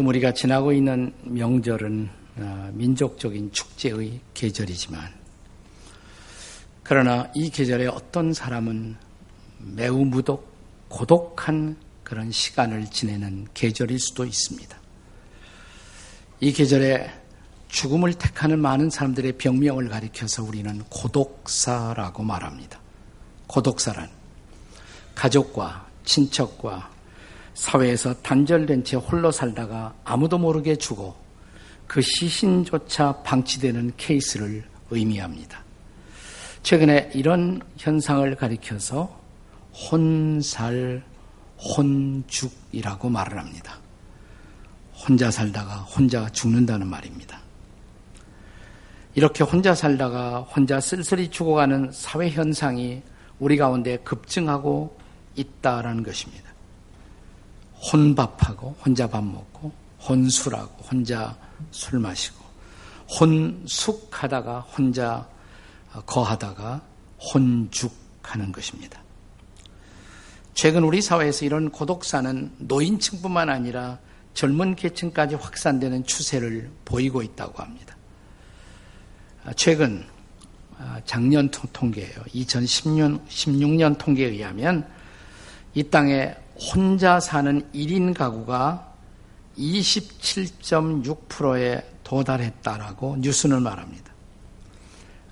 지금 우리가 지나고 있는 명절은 어, 민족적인 축제의 계절이지만 그러나 이 계절에 어떤 사람은 매우 무독, 고독한 그런 시간을 지내는 계절일 수도 있습니다. 이 계절에 죽음을 택하는 많은 사람들의 병명을 가리켜서 우리는 고독사라고 말합니다. 고독사란 가족과 친척과 사회에서 단절된 채 홀로 살다가 아무도 모르게 죽어 그 시신조차 방치되는 케이스를 의미합니다. 최근에 이런 현상을 가리켜서 혼살, 혼죽이라고 말을 합니다. 혼자 살다가 혼자 죽는다는 말입니다. 이렇게 혼자 살다가 혼자 쓸쓸히 죽어가는 사회 현상이 우리 가운데 급증하고 있다라는 것입니다. 혼밥하고 혼자 밥 먹고 혼술하고 혼자 술 마시고 혼숙하다가 혼자 거하다가 혼죽하는 것입니다. 최근 우리 사회에서 이런 고독사는 노인층뿐만 아니라 젊은 계층까지 확산되는 추세를 보이고 있다고 합니다. 최근 작년 통계예요. 2016년 16년 통계에 의하면 이 땅에 혼자 사는 1인 가구가 27.6%에 도달했다라고 뉴스는 말합니다.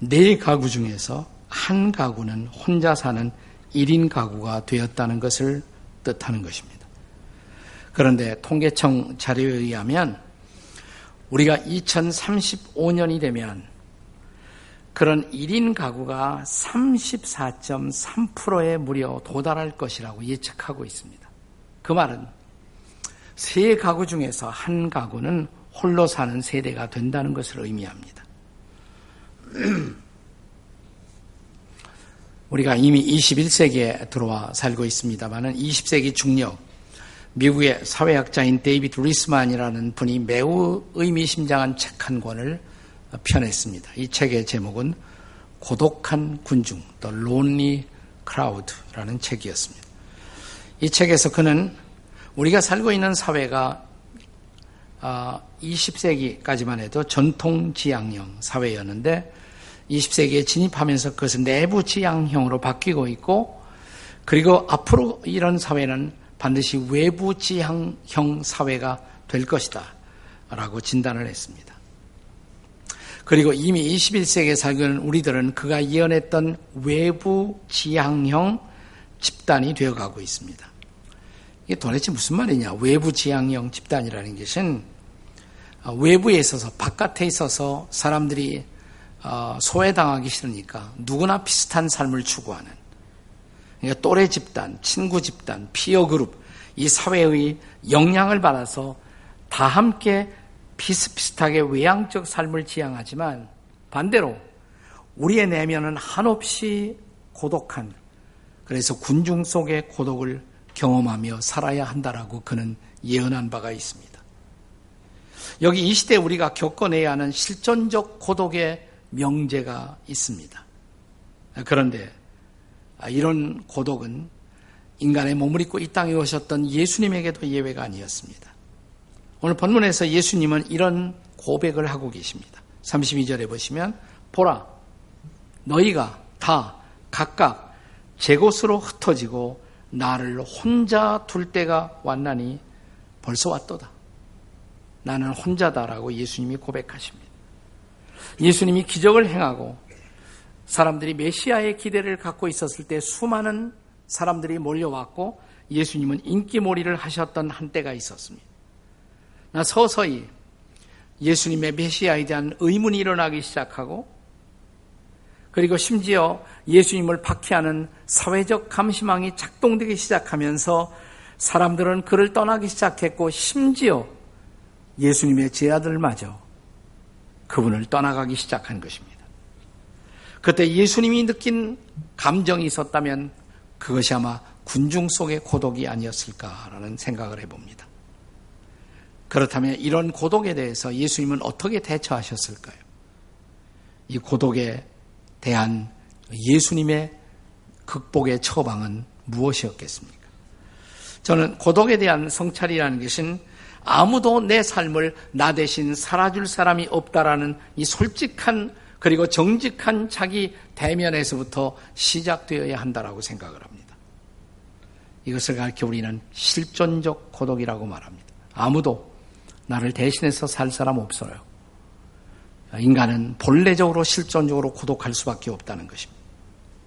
네 가구 중에서 한 가구는 혼자 사는 1인 가구가 되었다는 것을 뜻하는 것입니다. 그런데 통계청 자료에 의하면 우리가 2035년이 되면 그런 1인 가구가 34.3%에 무려 도달할 것이라고 예측하고 있습니다. 그 말은 세 가구 중에서 한 가구는 홀로 사는 세대가 된다는 것을 의미합니다. 우리가 이미 21세기에 들어와 살고 있습니다만은 20세기 중력 미국의 사회학자인 데이비드 리스만이라는 분이 매우 의미심장한 책 한 권을 펴냈습니다. 이 책의 제목은 고독한 군중, The Lonely Crowd라는 책이었습니다. 이 책에서 그는 우리가 살고 있는 사회가 20세기까지만 아, 해도 전통 지향형 사회였는데 20세기에 진입하면서 그것은 내부 지향형으로 바뀌고 있고 그리고 앞으로 이런 사회는 반드시 외부 지향형 사회가 될 것이다 라고 진단을 했습니다. 그리고 이미 21세기에 살고 있는 우리들은 그가 예언했던 외부 지향형 집단이 되어가고 있습니다. 이게 도대체 무슨 말이냐? 외부 지향형 집단이라는 것은 어, 외부에 있어서 바깥에 있어서 사람들이 어, 소외당하기 싫으니까 누구나 비슷한 삶을 추구하는 그러니까 또래 집단, 친구 집단, 피어 그룹 이 사회의 영향을 받아서 다 함께 비슷비슷하게 외향적 삶을 지향하지만 반대로 우리의 내면은 한없이 고독한 그래서 군중 속의 고독을 경험하며 살아야 한다라고 그는 예언한 바가 있습니다. 여기 이 시대 우리가 겪어내야 하는 실존적 고독의 명제가 있습니다. 그런데 이런 고독은 인간의 몸을 입고 이 땅에 오셨던 예수님에게도 예외가 아니었습니다. 오늘 본문에서 예수님은 이런 고백을 하고 계십니다. 32절에 보시면 보라 너희가 다 각각 제 곳으로 흩어지고 나를 혼자 둘 때가 왔나니 벌써 왔도다. 나는 혼자다라고 예수님이 고백하십니다. 예수님이 기적을 행하고 사람들이 메시아의 기대를 갖고 있었을 때 수많은 사람들이 몰려왔고 예수님은 인기몰이를 하셨던 한때가 있었습니다. 나 서서히 예수님의 메시아에 대한 의문이 일어나기 시작하고 그리고 심지어 예수님을 박해하는 사회적 감시망이 작동되기 시작하면서 사람들은 그를 떠나기 시작했고 심지어 예수님의 제아들마저 그분을 떠나가기 시작한 것입니다. 그때 예수님이 느낀 감정이 있었다면 그것이 아마 군중 속의 고독이 아니었을까라는 생각을 해봅니다. 그렇다면 이런 고독에 대해서 예수님은 어떻게 대처하셨을까요? 이 고독에 대한 예수님의 극복의 처방은 무엇이었겠습니까? 저는 고독에 대한 성찰이라는 것은 아무도 내 삶을 나 대신 살아줄 사람이 없다라는 이 솔직한 그리고 정직한 자기 대면에서부터 시작되어야 한다라고 생각을 합니다. 이것을 가르쳐 우리는 실존적 고독이라고 말합니다. 아무도 나를 대신해서 살 사람 없어요. 인간은 본래적으로 실존적으로 고독할 수밖에 없다는 것입니다.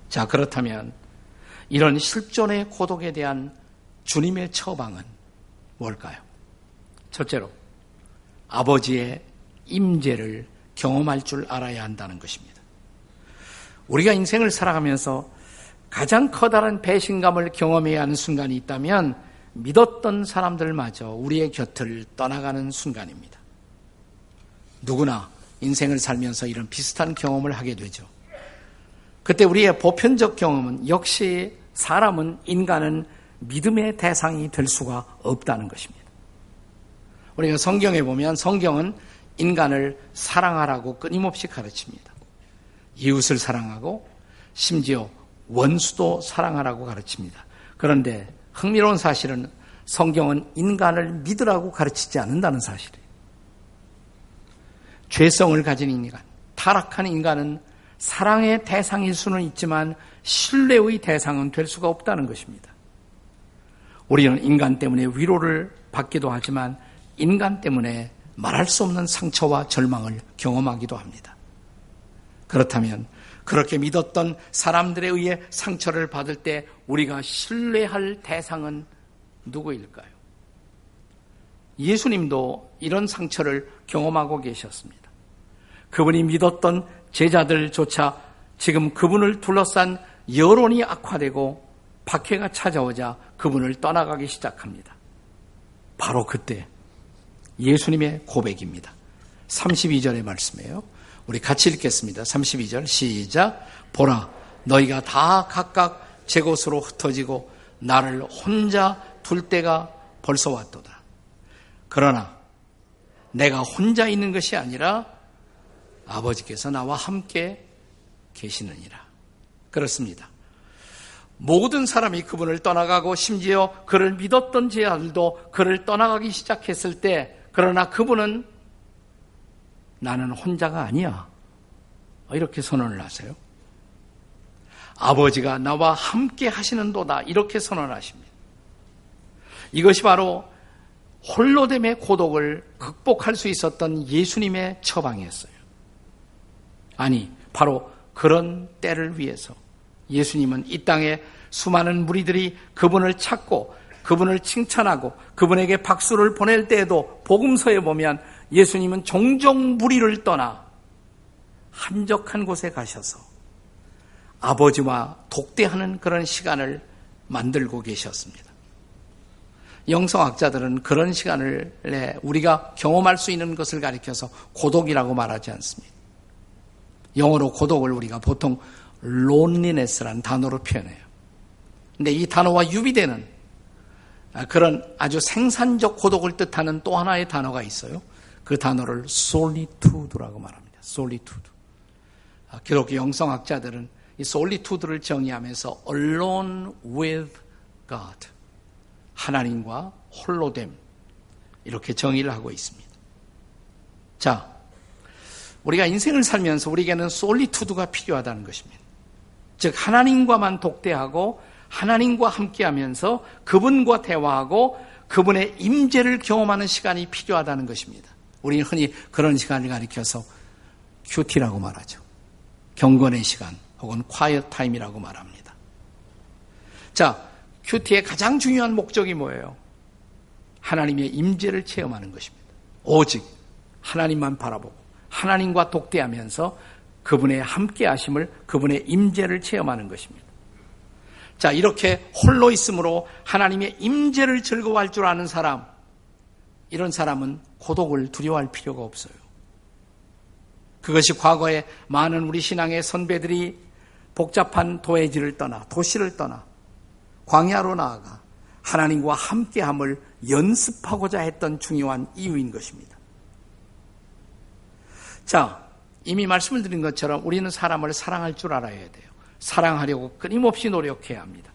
자, 그렇다면 이런 실존의 고독에 대한 주님의 처방은 뭘까요? 첫째로 아버지의 임재를 경험할 줄 알아야 한다는 것입니다. 우리가 인생을 살아가면서 가장 커다란 배신감을 경험해야 하는 순간이 있다면 믿었던 사람들마저 우리의 곁을 떠나가는 순간입니다. 누구나 인생을 살면서 이런 비슷한 경험을 하게 되죠. 그때 우리의 보편적 경험은 역시 사람은 인간은 믿음의 대상이 될 수가 없다는 것입니다. 우리가 성경에 보면 성경은 인간을 사랑하라고 끊임없이 가르칩니다. 이웃을 사랑하고 심지어 원수도 사랑하라고 가르칩니다. 그런데 흥미로운 사실은 성경은 인간을 믿으라고 가르치지 않는다는 사실이에요. 죄성을 가진 인간, 타락한 인간은 사랑의 대상일 수는 있지만 신뢰의 대상은 될 수가 없다는 것입니다. 우리는 인간 때문에 위로를 받기도 하지만 인간 때문에 말할 수 없는 상처와 절망을 경험하기도 합니다. 그렇다면 그렇게 믿었던 사람들에 의해 상처를 받을 때 우리가 신뢰할 대상은 누구일까요? 예수님도 이런 상처를 경험하고 계셨습니다. 그분이 믿었던 제자들조차 지금 그분을 둘러싼 여론이 악화되고 박해가 찾아오자 그분을 떠나가기 시작합니다. 바로 그때 예수님의 고백입니다. 32절의 말씀이에요. 우리 같이 읽겠습니다. 32절 시작. 보라 너희가 다 각각 제 곳으로 흩어지고 나를 혼자 둘 때가 벌써 왔도다. 그러나 내가 혼자 있는 것이 아니라 아버지께서 나와 함께 계시느니라. 그렇습니다. 모든 사람이 그분을 떠나가고 심지어 그를 믿었던 제 아들도 그를 떠나가기 시작했을 때 그러나 그분은 나는 혼자가 아니야. 이렇게 선언을 하세요. 아버지가 나와 함께 하시는도다. 이렇게 선언하십니다. 이것이 바로 홀로됨의 고독을 극복할 수 있었던 예수님의 처방이었어요. 아니, 바로 그런 때를 위해서 예수님은 이 땅에 수많은 무리들이 그분을 찾고 그분을 칭찬하고 그분에게 박수를 보낼 때에도 복음서에 보면 예수님은 종종 무리를 떠나 한적한 곳에 가셔서 아버지와 독대하는 그런 시간을 만들고 계셨습니다. 영성학자들은 그런 시간을 우리가 경험할 수 있는 것을 가리켜서 고독이라고 말하지 않습니다. 영어로 고독을 우리가 보통 loneliness라는 단어로 표현해요. 근데 이 단어와 유비되는 그런 아주 생산적 고독을 뜻하는 또 하나의 단어가 있어요. 그 단어를 solitude라고 말합니다. solitude. 아, 기독교 영성학자들은 이 solitude를 정의하면서 alone with God. 하나님과 홀로됨. 이렇게 정의를 하고 있습니다. 자, 우리가 인생을 살면서 우리에게는 솔리투드가 필요하다는 것입니다. 즉 하나님과만 독대하고 하나님과 함께하면서 그분과 대화하고 그분의 임재를 경험하는 시간이 필요하다는 것입니다. 우리는 흔히 그런 시간을 가리켜서 큐티라고 말하죠. 경건의 시간 혹은 quiet time이라고 말합니다. 자, 큐티의 가장 중요한 목적이 뭐예요? 하나님의 임재를 체험하는 것입니다. 오직 하나님만 바라보고 하나님과 독대하면서 그분의 함께 하심을 그분의 임재를 체험하는 것입니다. 자, 이렇게 홀로 있으므로 하나님의 임재를 즐거워할 줄 아는 사람 이런 사람은 고독을 두려워할 필요가 없어요. 그것이 과거에 많은 우리 신앙의 선배들이 복잡한 도해지를 떠나 도시를 떠나 광야로 나아가 하나님과 함께함을 연습하고자 했던 중요한 이유인 것입니다. 자, 이미 말씀을 드린 것처럼 우리는 사람을 사랑할 줄 알아야 돼요. 사랑하려고 끊임없이 노력해야 합니다.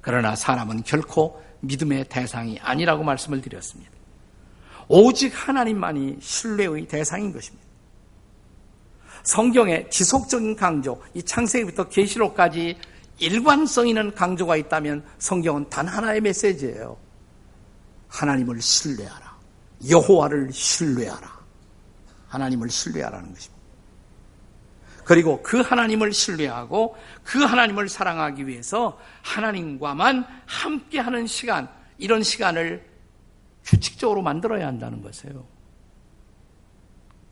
그러나 사람은 결코 믿음의 대상이 아니라고 말씀을 드렸습니다. 오직 하나님만이 신뢰의 대상인 것입니다. 성경에 지속적인 강조, 이 창세기부터 계시록까지 일관성 있는 강조가 있다면 성경은 단 하나의 메시지예요. 하나님을 신뢰하라. 여호와를 신뢰하라. 하나님을 신뢰하라는 것입니다. 그리고 그 하나님을 신뢰하고 그 하나님을 사랑하기 위해서 하나님과만 함께하는 시간, 이런 시간을 규칙적으로 만들어야 한다는 것이에요.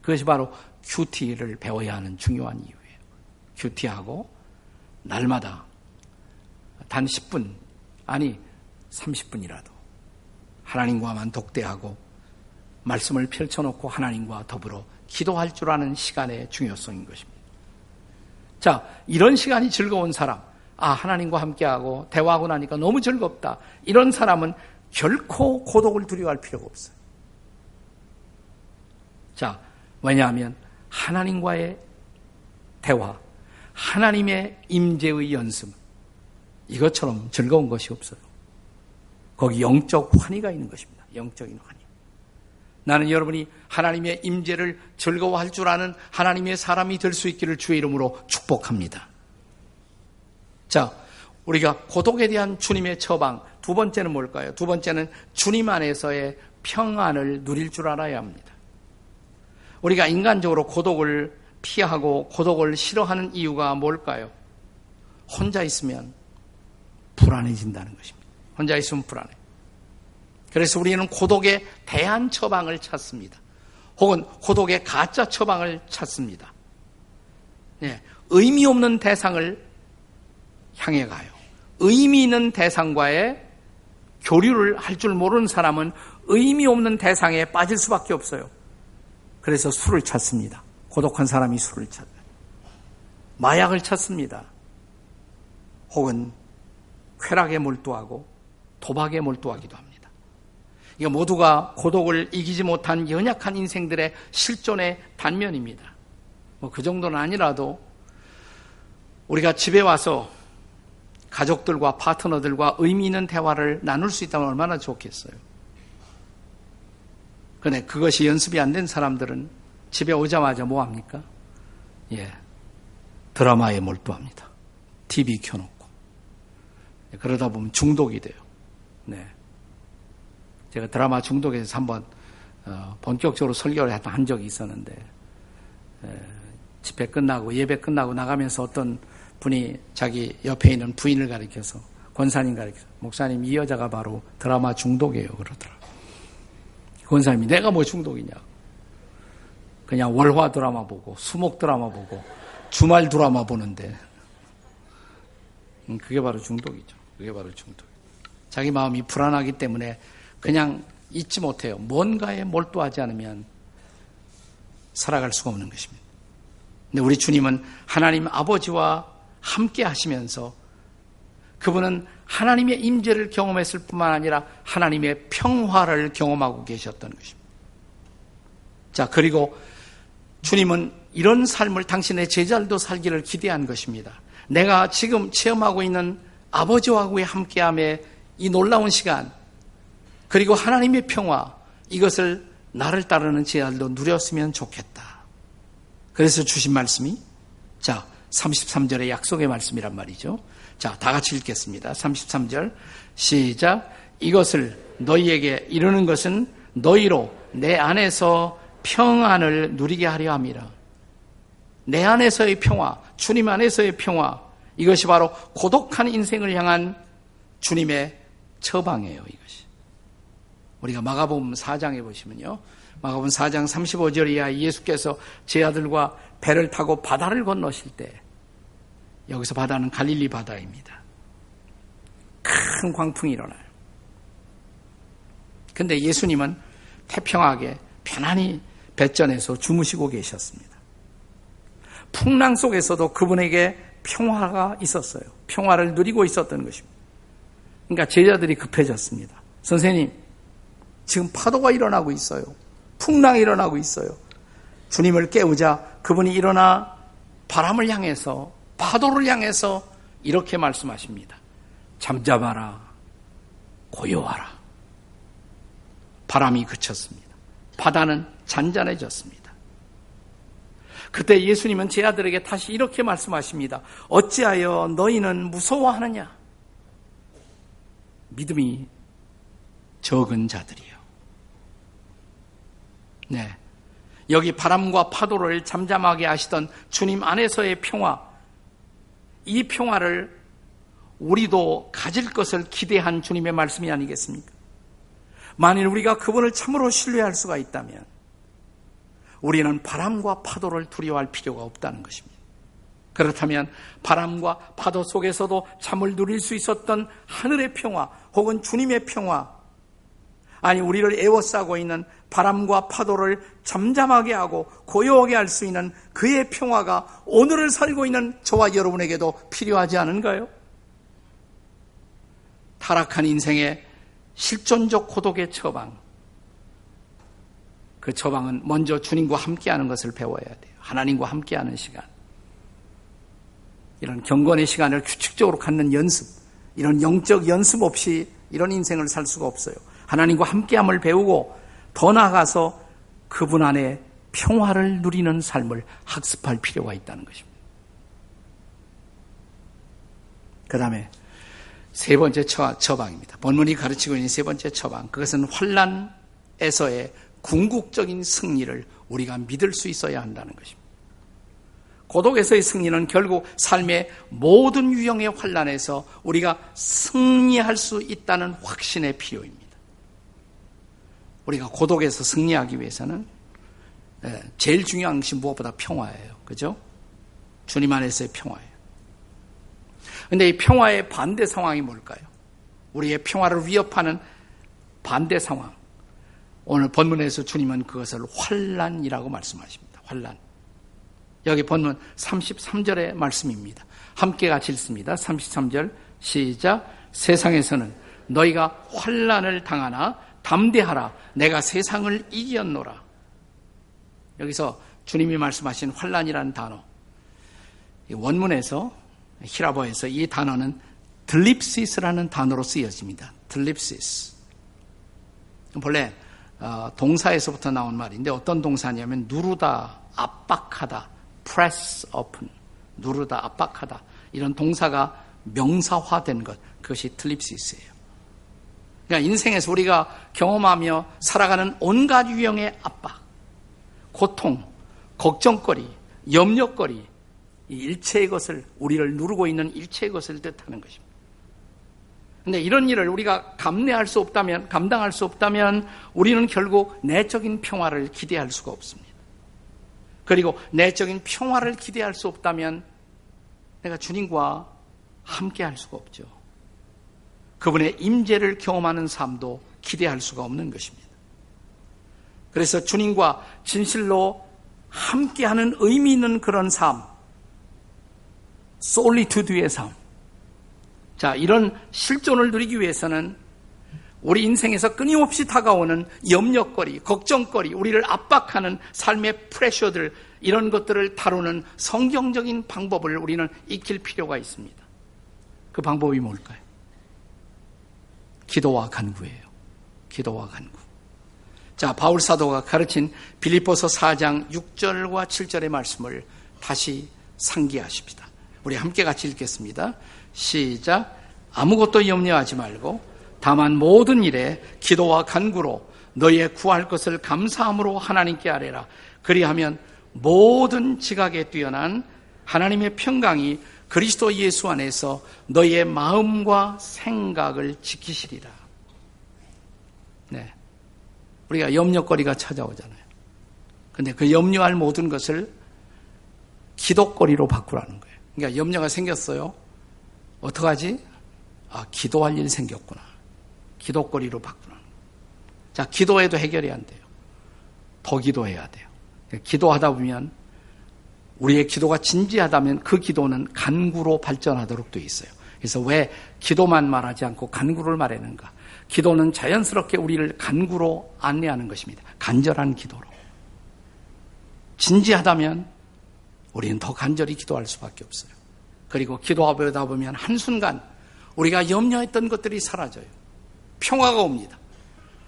그것이 바로 큐티를 배워야 하는 중요한 이유예요. 큐티하고 날마다 단 10분, 아니 30분이라도 하나님과만 독대하고 말씀을 펼쳐놓고 하나님과 더불어 기도할 줄 아는 시간의 중요성인 것입니다. 자, 이런 시간이 즐거운 사람, 아, 하나님과 함께하고 대화하고 나니까 너무 즐겁다. 이런 사람은 결코 고독을 두려워할 필요가 없어요. 자, 왜냐하면 하나님과의 대화, 하나님의 임재의 연습, 이것처럼 즐거운 것이 없어요. 거기 영적 환희가 있는 것입니다. 영적인 환희. 나는 여러분이 하나님의 임재를 즐거워할 줄 아는 하나님의 사람이 될 수 있기를 주의 이름으로 축복합니다. 자, 우리가 고독에 대한 주님의 처방 두 번째는 뭘까요? 두 번째는 주님 안에서의 평안을 누릴 줄 알아야 합니다. 우리가 인간적으로 고독을 피하고 고독을 싫어하는 이유가 뭘까요? 혼자 있으면 불안해진다는 것입니다. 혼자 있으면 불안해. 그래서 우리는 고독의 대안 처방을 찾습니다. 혹은 고독의 가짜 처방을 찾습니다. 네, 의미 없는 대상을 향해 가요. 의미 있는 대상과의 교류를 할 줄 모르는 사람은 의미 없는 대상에 빠질 수밖에 없어요. 그래서 술을 찾습니다. 고독한 사람이 술을 찾아요. 마약을 찾습니다. 혹은 쾌락에 몰두하고 도박에 몰두하기도 합니다. 이게 모두가 고독을 이기지 못한 연약한 인생들의 실존의 단면입니다. 뭐 그 정도는 아니라도 우리가 집에 와서 가족들과 파트너들과 의미 있는 대화를 나눌 수 있다면 얼마나 좋겠어요. 그런데 그것이 연습이 안 된 사람들은 집에 오자마자 뭐 합니까? 예. 드라마에 몰두합니다. TV 켜놓고. 그러다 보면 중독이 돼요. 네. 제가 드라마 중독에서 한번 어, 본격적으로 설교를 한 적이 있었는데 에, 집회 끝나고 예배 끝나고 나가면서 어떤 분이 자기 옆에 있는 부인을 가리켜서 권사님 가리켜서 목사님 이 여자가 바로 드라마 중독이에요 그러더라. 권사님이 내가 뭐 중독이냐? 그냥 월화 드라마 보고 수목 드라마 보고 주말 드라마 보는데 음, 그게 바로 중독이죠. 그게 바로 중독. 자기 마음이 불안하기 때문에 그냥 잊지 못해요. 뭔가에 몰두하지 않으면 살아갈 수가 없는 것입니다. 근데 우리 주님은 하나님 아버지와 함께 하시면서 그분은 하나님의 임재를 경험했을 뿐만 아니라 하나님의 평화를 경험하고 계셨던 것입니다. 자, 그리고 주님은 이런 삶을 당신의 제자들도 살기를 기대한 것입니다. 내가 지금 체험하고 있는 아버지와의 함께함의 이 놀라운 시간, 그리고 하나님의 평화, 이것을 나를 따르는 제자들도 누렸으면 좋겠다. 그래서 주신 말씀이, 자, 33절의 약속의 말씀이란 말이죠. 자, 다 같이 읽겠습니다. 33절. 시작. 이것을 너희에게 이루는 것은 너희로 내 안에서 평안을 누리게 하려 함이라. 내 안에서의 평화, 주님 안에서의 평화, 이것이 바로 고독한 인생을 향한 주님의 처방이에요, 이것이. 우리가 마가복음 4장에 보시면요. 마가복음 4장 35절 이하 예수께서 제 아들과 배를 타고 바다를 건너실 때 여기서 바다는 갈릴리 바다입니다. 큰 광풍이 일어나요. 근데 예수님은 태평하게 편안히 배전에서 주무시고 계셨습니다. 풍랑 속에서도 그분에게 평화가 있었어요. 평화를 누리고 있었던 것입니다. 그러니까 제자들이 급해졌습니다. 선생님, 지금 파도가 일어나고 있어요. 풍랑이 일어나고 있어요. 주님을 깨우자 그분이 일어나 바람을 향해서 파도를 향해서 이렇게 말씀하십니다. 잠잠하라. 고요하라. 바람이 그쳤습니다. 바다는 잔잔해졌습니다. 그때 예수님은 제 아들에게 다시 이렇게 말씀하십니다. 어찌하여 너희는 무서워하느냐? 믿음이 적은 자들이요. 네. 여기 바람과 파도를 잠잠하게 하시던 주님 안에서의 평화, 이 평화를 우리도 가질 것을 기대한 주님의 말씀이 아니겠습니까? 만일 우리가 그분을 참으로 신뢰할 수가 있다면 우리는 바람과 파도를 두려워할 필요가 없다는 것입니다. 그렇다면 바람과 파도 속에서도 잠을 누릴 수 있었던 하늘의 평화 혹은 주님의 평화 아니 우리를 애워싸고 있는 바람과 파도를 잠잠하게 하고 고요하게 할 수 있는 그의 평화가 오늘을 살고 있는 저와 여러분에게도 필요하지 않은가요? 타락한 인생의 실존적 고독의 처방. 그 처방은 먼저 주님과 함께하는 것을 배워야 돼요. 하나님과 함께하는 시간. 이런 경건의 시간을 규칙적으로 갖는 연습, 이런 영적 연습 없이 이런 인생을 살 수가 없어요. 하나님과 함께함을 배우고 더 나아가서 그분 안에 평화를 누리는 삶을 학습할 필요가 있다는 것입니다. 그 다음에 세 번째 처방입니다. 본문이 가르치고 있는 세 번째 처방. 그것은 환란에서의 궁극적인 승리를 우리가 믿을 수 있어야 한다는 것입니다. 고독에서의 승리는 결국 삶의 모든 유형의 환란에서 우리가 승리할 수 있다는 확신의 필요입니다. 우리가 고독에서 승리하기 위해서는 예, 제일 중요한 것이 무엇보다 평화예요. 그죠? 주님 안에서의 평화예요. 근데 이 평화의 반대 상황이 뭘까요? 우리의 평화를 위협하는 반대 상황. 오늘 본문에서 주님은 그것을 환란이라고 말씀하십니다. 환란. 여기 본문 33절의 말씀입니다. 함께 같이 읽습니다. 33절 시작. 세상에서는 너희가 환란을 당하나 담대하라. 내가 세상을 이겼노라. 여기서 주님이 말씀하신 환란이라는 단어. 원문에서 히라보에서 이 단어는 들립시스라는 단어로 쓰여집니다. 들립시스. 본래 어, 동사에서부터 나온 말인데 어떤 동사냐면 누르다, 압박하다, press open, 누르다, 압박하다 이런 동사가 명사화된 것 그것이 틀립시스예요. 그러니까 인생에서 우리가 경험하며 살아가는 온갖 유형의 압박, 고통, 걱정거리, 염려거리, 일체의 것을 우리를 누르고 있는 일체의 것을 뜻하는 것입니다. 근데 이런 일을 우리가 감내할 수 없다면, 감당할 수 없다면 우리는 결국 내적인 평화를 기대할 수가 없습니다. 그리고 내적인 평화를 기대할 수 없다면 내가 주님과 함께 할 수가 없죠. 그분의 임재를 경험하는 삶도 기대할 수가 없는 것입니다. 그래서 주님과 진실로 함께하는 의미 있는 그런 삶, 솔리투드의 삶. 자, 이런 실존을 누리기 위해서는 우리 인생에서 끊임없이 다가오는 염려거리, 걱정거리, 우리를 압박하는 삶의 프레셔들, 이런 것들을 다루는 성경적인 방법을 우리는 익힐 필요가 있습니다. 그 방법이 뭘까요? 기도와 간구예요. 기도와 간구. 자, 바울 사도가 가르친 빌립보서 4장 6절과 7절의 말씀을 다시 상기하십니다. 우리 함께 같이 읽겠습니다. 시작. 아무것도 염려하지 말고 다만 모든 일에 기도와 간구로 너희의 구할 것을 감사함으로 하나님께 아뢰라. 그리하면 모든 지각에 뛰어난 하나님의 평강이 그리스도 예수 안에서 너희의 마음과 생각을 지키시리라. 네. 우리가 염려거리가 찾아오잖아요. 근데 그 염려할 모든 것을 기도거리로 바꾸라는 거예요. 그러니까 염려가 생겼어요. 어떡하지? 아, 기도할 일이 생겼구나. 기도거리로 바꾸는. 자, 기도해도 해결이 안 돼요. 더 기도해야 돼요. 기도하다 보면 우리의 기도가 진지하다면 그 기도는 간구로 발전하도록 되어 있어요. 그래서 왜 기도만 말하지 않고 간구를 말하는가? 기도는 자연스럽게 우리를 간구로 안내하는 것입니다. 간절한 기도로. 진지하다면 우리는 더 간절히 기도할 수밖에 없어요. 그리고 기도하다 보면 한순간 우리가 염려했던 것들이 사라져요. 평화가 옵니다.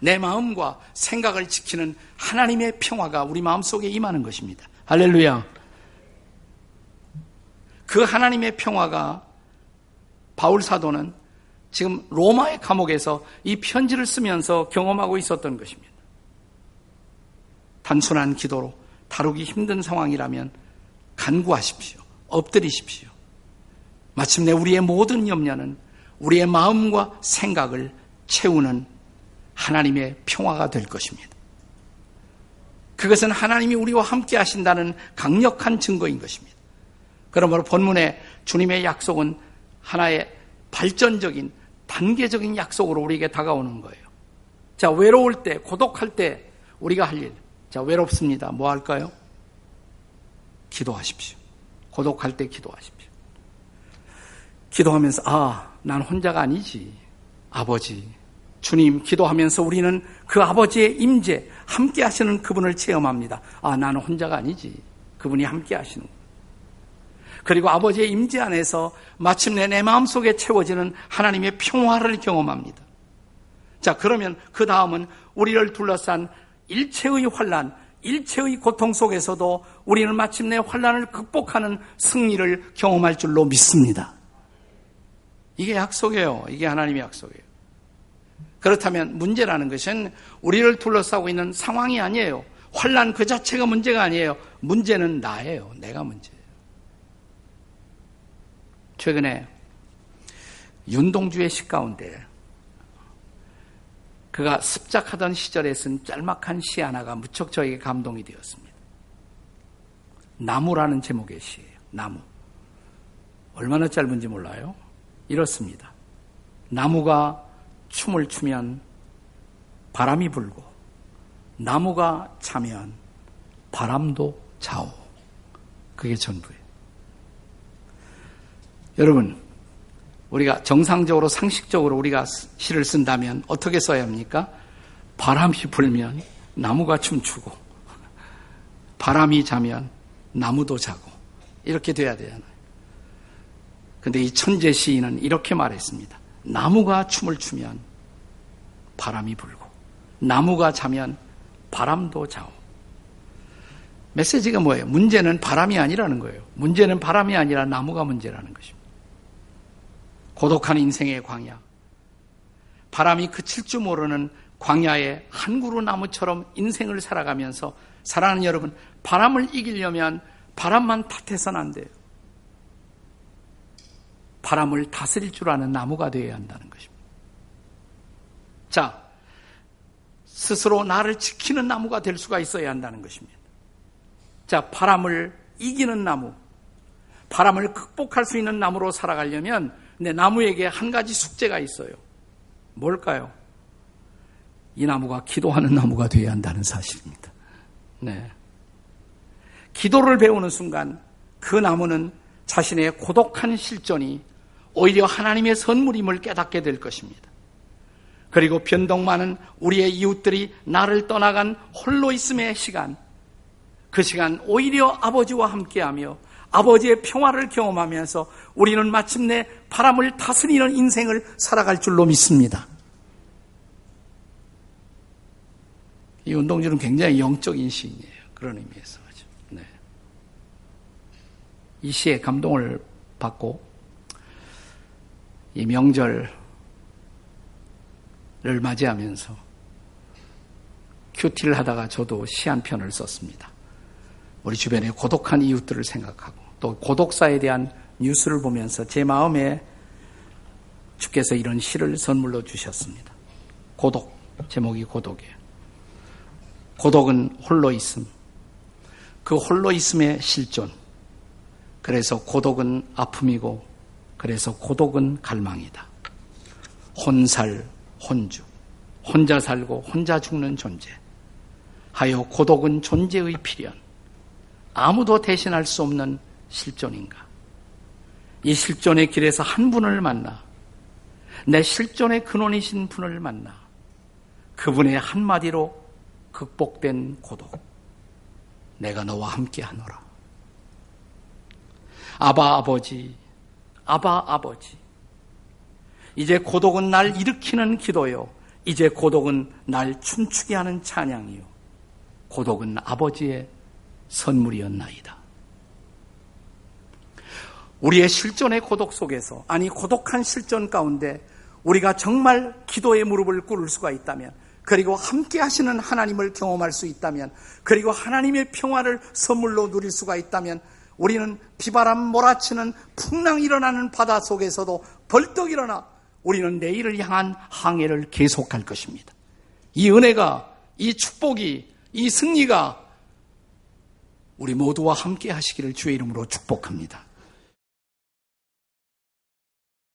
내 마음과 생각을 지키는 하나님의 평화가 우리 마음속에 임하는 것입니다. 할렐루야. 그 하나님의 평화가 바울 사도는 지금 로마의 감옥에서 이 편지를 쓰면서 경험하고 있었던 것입니다. 단순한 기도로 다루기 힘든 상황이라면 간구하십시오. 엎드리십시오. 마침내 우리의 모든 염려는 우리의 마음과 생각을 채우는 하나님의 평화가 될 것입니다. 그것은 하나님이 우리와 함께 하신다는 강력한 증거인 것입니다. 그러므로 본문의 주님의 약속은 하나의 발전적인 단계적인 약속으로 우리에게 다가오는 거예요. 자, 외로울 때, 고독할 때 우리가 할 일. 자, 외롭습니다. 뭐 할까요? 기도하십시오. 고독할 때 기도하십시오. 기도하면서, 아, 난 혼자가 아니지. 아버지. 주님, 기도하면서 우리는 그 아버지의 임재, 함께 하시는 그분을 체험합니다. 아, 나는 혼자가 아니지. 그분이 함께 하시는 그리고 아버지의 임재 안에서 마침내 내 마음속에 채워지는 하나님의 평화를 경험합니다. 자, 그러면 그 다음은 우리를 둘러싼 일체의 환란, 일체의 고통 속에서도 우리는 마침내 환란을 극복하는 승리를 경험할 줄로 믿습니다. 이게 약속이에요. 이게 하나님의 약속이에요. 그렇다면 문제라는 것은 우리를 둘러싸고 있는 상황이 아니에요. 환란 그 자체가 문제가 아니에요. 문제는 나예요. 내가 문제. 최근에 윤동주의 시 가운데 그가 습작하던 시절에 쓴 짤막한 시 하나가 무척 저에게 감동이 되었습니다. 나무라는 제목의 시예요. 나무. 얼마나 짧은지 몰라요? 이렇습니다. 나무가 춤을 추면 바람이 불고 나무가 차면 바람도 자오. 그게 전부예요. 여러분, 우리가 정상적으로 상식적으로 우리가 시를 쓴다면 어떻게 써야 합니까? 바람이 불면 나무가 춤추고 바람이 자면 나무도 자고 이렇게 돼야 되잖아요. 근데 이 천재 시인은 이렇게 말했습니다. 나무가 춤을 추면 바람이 불고 나무가 자면 바람도 자오. 메시지가 뭐예요? 문제는 바람이 아니라는 거예요. 문제는 바람이 아니라 나무가 문제라는 것입니다. 고독한 인생의 광야. 바람이 그칠 줄 모르는 광야의 한 그루 나무처럼 인생을 살아가면서 사랑하는 여러분, 바람을 이기려면 바람만 탓해서는 안 돼요. 바람을 다스릴 줄 아는 나무가 되어야 한다는 것입니다. 자, 스스로 나를 지키는 나무가 될 수가 있어야 한다는 것입니다. 자, 바람을 이기는 나무, 바람을 극복할 수 있는 나무로 살아가려면 근데 나무에게 한 가지 숙제가 있어요. 뭘까요? 이 나무가 기도하는 나무가 되어야 한다는 사실입니다. 네. 기도를 배우는 순간 그 나무는 자신의 고독한 실존이 오히려 하나님의 선물임을 깨닫게 될 것입니다. 그리고 변동 많은 우리의 이웃들이 나를 떠나간 홀로 있음의 시간, 그 시간 오히려 아버지와 함께하며 아버지의 평화를 경험하면서 우리는 마침내 바람을 다스리는 인생을 살아갈 줄로 믿습니다. 이 운동주는 굉장히 영적인 시인이에요. 그런 의미에서. 네. 이 시에 감동을 받고 이 명절을 맞이하면서 큐티를 하다가 저도 시 한 편을 썼습니다. 우리 주변의 고독한 이웃들을 생각하고 또 고독사에 대한 뉴스를 보면서 제 마음에 주께서 이런 시를 선물로 주셨습니다. 고독. 제목이 고독이에요. 고독은 홀로 있음. 그 홀로 있음의 실존. 그래서 고독은 아픔이고, 그래서 고독은 갈망이다. 혼살, 혼주. 혼자 살고 혼자 죽는 존재. 하여 고독은 존재의 필연. 아무도 대신할 수 없는 실존인가? 이 실존의 길에서 한 분을 만나 내 실존의 근원이신 분을 만나 그분의 한마디로 극복된 고독. 내가 너와 함께 하노라. 아바 아버지, 아바 아버지. 이제 고독은 날 일으키는 기도요. 이제 고독은 날 춤추게 하는 찬양이요. 고독은 아버지의 선물이었나이다. 우리의 실존의 고독 속에서, 아니, 고독한 실존 가운데 우리가 정말 기도의 무릎을 꿇을 수가 있다면, 그리고 함께 하시는 하나님을 경험할 수 있다면, 그리고 하나님의 평화를 선물로 누릴 수가 있다면, 우리는 비바람 몰아치는 풍랑 일어나는 바다 속에서도 벌떡 일어나 우리는 내일을 향한 항해를 계속할 것입니다. 이 은혜가, 이 축복이, 이 승리가 우리 모두와 함께 하시기를 주의 이름으로 축복합니다.